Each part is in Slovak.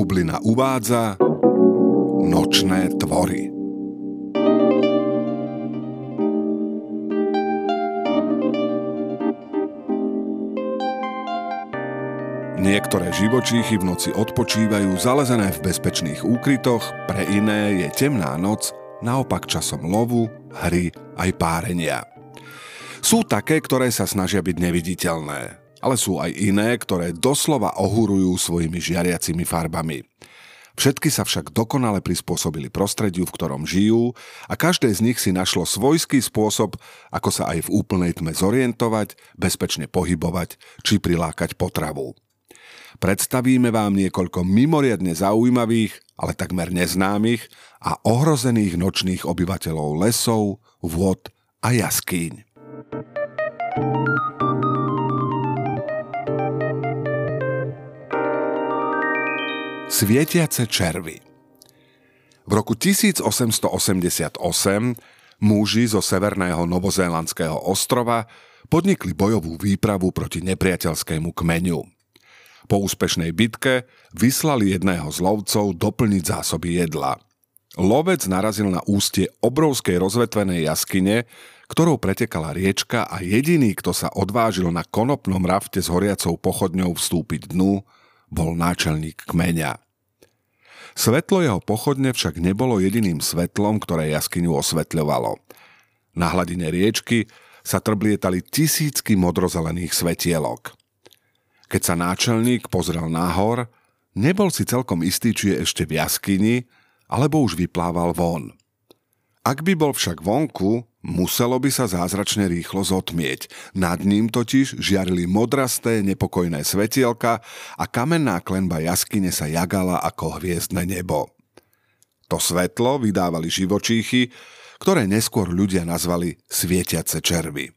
Bublina uvádza Nočné tvory. Niektoré živočíchy v noci odpočívajú zalezené v bezpečných úkrytoch, pre iné je temná noc naopak časom lovu, hry aj párenia. Sú také, ktoré sa snažia byť neviditeľné, ale sú aj iné, ktoré doslova ohúrujú svojimi žiariacimi farbami. Všetky sa však dokonale prispôsobili prostrediu, v ktorom žijú a každé z nich si našlo svojský spôsob, ako sa aj v úplnej tme zorientovať, bezpečne pohybovať či prilákať potravu. Predstavíme vám niekoľko mimoriadne zaujímavých, ale takmer neznámych a ohrozených nočných obyvateľov lesov, vôd a jaskýň. Svietiace červy V roku 1888 muži zo severného novozélandského ostrova podnikli bojovú výpravu proti nepriateľskému kmeňu. Po úspešnej bitke vyslali jedného z lovcov doplniť zásoby jedla. Lovec narazil na ústie obrovskej rozvetvenej jaskyne, ktorou pretekala riečka a jediný, kto sa odvážil na konopnom rafte s horiacou pochodňou vstúpiť dnu, bol náčelník kmeňa. Svetlo jeho pochodne však nebolo jediným svetlom, ktoré jaskyňu osvetľovalo. Na hladine riečky sa trblietali tisícky modrozelených svetielok. Keď sa náčelník pozrel nahor, nebol si celkom istý, či je ešte v jaskyni, alebo už vyplával von. Ak by bol však vonku, muselo by sa zázračne rýchlo zotmieť. Nad ním totiž žiarili modrasté, nepokojné svetielka a kamenná klenba jaskyne sa jagala ako hviezdne nebo. To svetlo vydávali živočíchy, ktoré neskôr ľudia nazvali svietiace červy.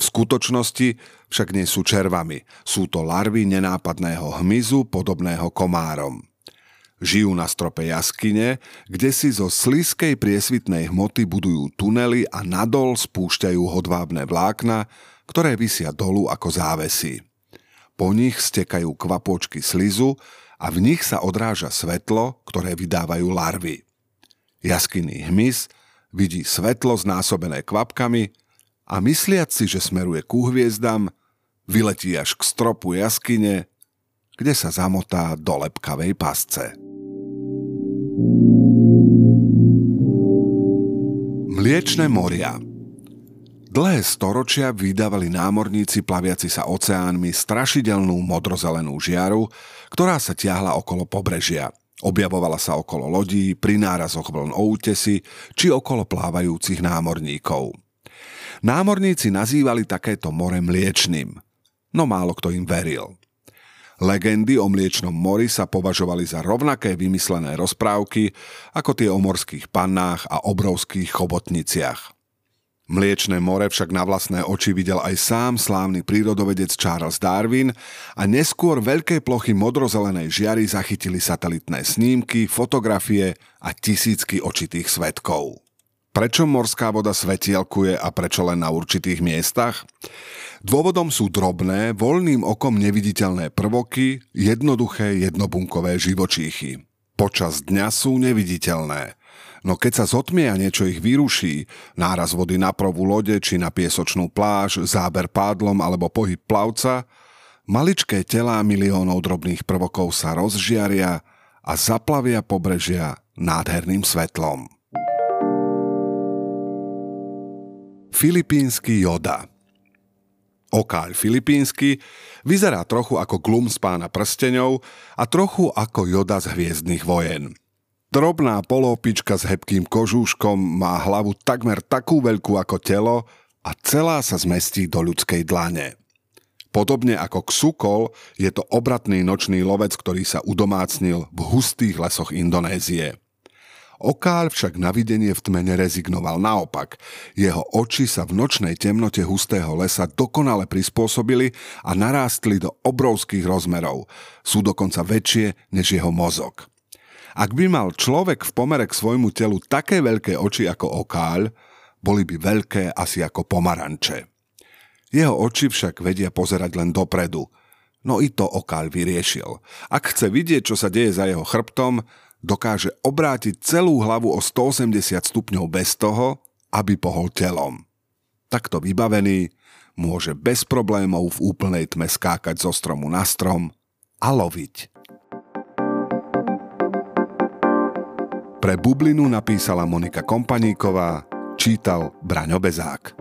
V skutočnosti však nie sú červami, sú to larvy nenápadného hmyzu podobného komárom. Žijú na strope jaskyne, kde si zo slízkej priesvitnej hmoty budujú tunely a nadol spúšťajú hodvábne vlákna, ktoré vysia dolu ako závesy. Po nich stekajú kvapôčky slizu a v nich sa odráža svetlo, ktoré vydávajú larvy. Jaskyný hmyz vidí svetlo znásobené kvapkami a mysliac si, že smeruje ku hviezdam, vyletí až k stropu jaskyne, kde sa zamotá do lepkavej pasce. Mliečne moria Dlhé storočia vydávali námorníci plaviaci sa oceánmi strašidelnú modrozelenú žiaru, ktorá sa tiahla okolo pobrežia. Objavovala sa okolo lodí, pri nárazoch vln o útesi či okolo plávajúcich námorníkov. Námorníci nazývali takéto more mliečným, no málo kto im veril. Legendy o mliečnom mori sa považovali za rovnaké vymyslené rozprávky ako tie o morských pannách a obrovských chobotniciach. Mliečné more však na vlastné oči videl aj sám slávny prírodovedec Charles Darwin a neskôr veľké plochy modrozelenej žiary zachytili satelitné snímky, fotografie a tisícky očitých svetkov. Prečo morská voda svetielkuje a prečo len na určitých miestach? Dôvodom sú drobné, voľným okom neviditeľné prvoky, jednoduché jednobunkové živočíchy. Počas dňa sú neviditeľné. No keď sa zotmie a niečo ich vyruší, náraz vody na prvú lode či na piesočnú pláž, záber pádlom alebo pohyb plavca, maličké telá miliónov drobných prvokov sa rozžiaria a zaplavia pobrežia nádherným svetlom. Filipínsky joda – Okáľ filipínsky vyzerá trochu ako glum z pána prsteňov a trochu ako joda z hviezdnych vojen. Drobná polópička s hebkým kožúškom má hlavu takmer takú veľkú ako telo a celá sa zmestí do ľudskej dlane. Podobne ako ksukol je to obratný nočný lovec, ktorý sa udomácnil v hustých lesoch Indonézie. Okál však na videnie v tme nerezignoval. Naopak, jeho oči sa v nočnej temnote hustého lesa dokonale prispôsobili a narástli do obrovských rozmerov. Sú dokonca väčšie než jeho mozog. Ak by mal človek v pomere k svojmu telu také veľké oči ako okáľ, boli by veľké asi ako pomaranče. Jeho oči však vedia pozerať len dopredu. No i to Okal vyriešil. Ak chce vidieť, čo sa deje za jeho chrbtom, dokáže obrátiť celú hlavu o 180 stupňov bez toho, aby pohol telom. Takto vybavený môže bez problémov v úplnej tme skákať zo stromu na strom a loviť. Pre bublinu napísala Monika Kompaníková, čítal Braňo Bezák.